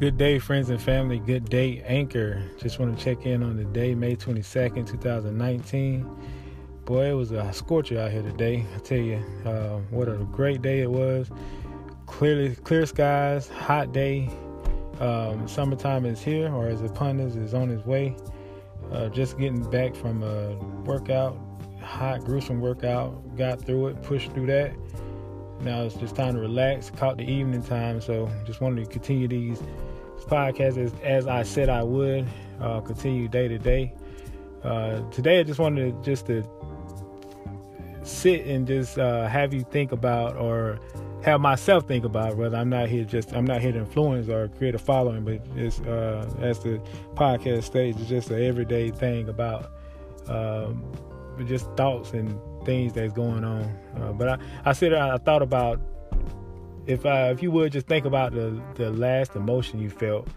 Good day, friends and family. Good day, Anchor. Just want to check in on the day, May 22nd, 2019. Boy, it was a scorcher out here today. I tell you, uh, what a great day it was. Clearly, clear skies, hot day. Um, summertime is here, or as the pundits is on its way. Uh, just getting back from a workout, hot, gruesome workout. Got through it, pushed through that. Now it's just time to relax. Caught the evening time, so just wanted to continue these podcasts as, as I said I would. Uh, continue day to day. Uh, today, I just wanted to just to sit and just uh, have you think about or have myself think about whether I'm not here just I'm not here to influence or create a following, but just uh, as the podcast stage, it's just an everyday thing about um, just thoughts and things that's going on. Uh, but I, I said I thought about if uh, if you would just think about the the last emotion you felt,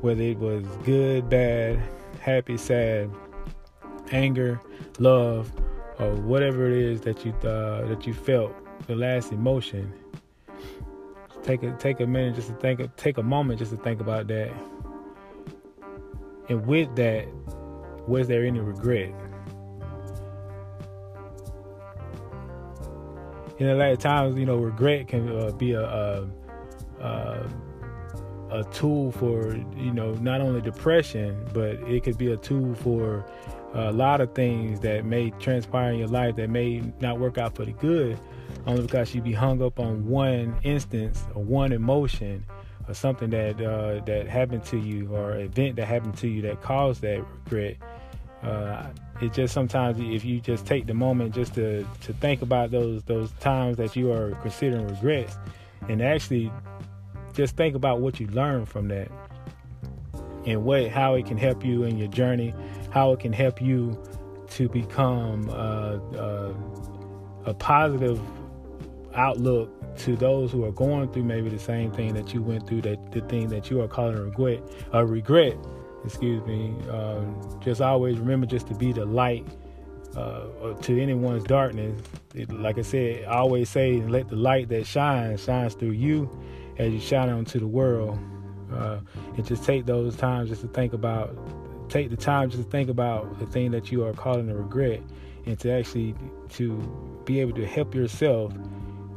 whether it was good, bad, happy, sad, anger, love, or whatever it is that you uh, that you felt, the last emotion. Take a take a minute just to think. Take a moment just to think about that. And with that, was there any regret? You know, a lot of times, you know, regret can uh, be a, a, a, a tool for you know not only depression, but it could be a tool for a lot of things that may transpire in your life that may not work out for the good, only because you be hung up on one instance or one emotion or something that uh, that happened to you or event that happened to you that caused that regret. Uh, it's just sometimes if you just take the moment just to to think about those those times that you are considering regrets and actually just think about what you learned from that and what how it can help you in your journey how it can help you to become uh, uh, a positive outlook to those who are going through maybe the same thing that you went through that the thing that you are calling a regret a regret excuse me, uh, just always remember just to be the light uh, to anyone's darkness. It, like I said, I always say, let the light that shines shines through you as you shine onto the world. Uh, and just take those times just to think about, take the time just to think about the thing that you are calling a regret, and to actually to be able to help yourself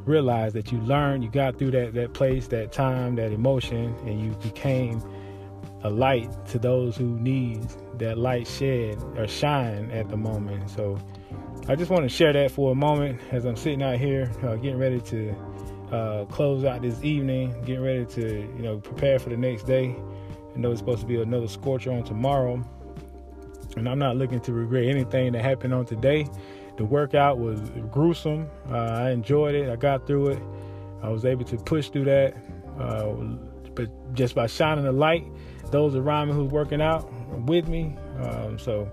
realize that you learned, you got through that that place, that time, that emotion, and you became a light to those who need that light shed or shine at the moment. So I just want to share that for a moment as I'm sitting out here uh, getting ready to uh, close out this evening, getting ready to you know prepare for the next day. I know it's supposed to be another scorcher on tomorrow, and I'm not looking to regret anything that happened on today. The workout was gruesome. Uh, I enjoyed it. I got through it. I was able to push through that, uh, but just by shining the light those around me who's working out with me. Um, so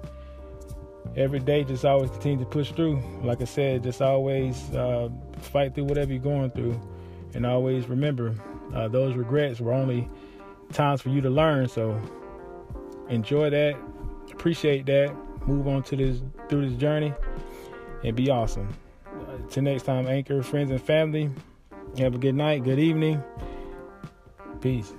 every day, just always continue to push through. Like I said, just always uh, fight through whatever you're going through, and always remember uh, those regrets were only times for you to learn. So enjoy that, appreciate that, move on to this through this journey, and be awesome. Uh, till next time, anchor friends and family. Have a good night, good evening. Peace.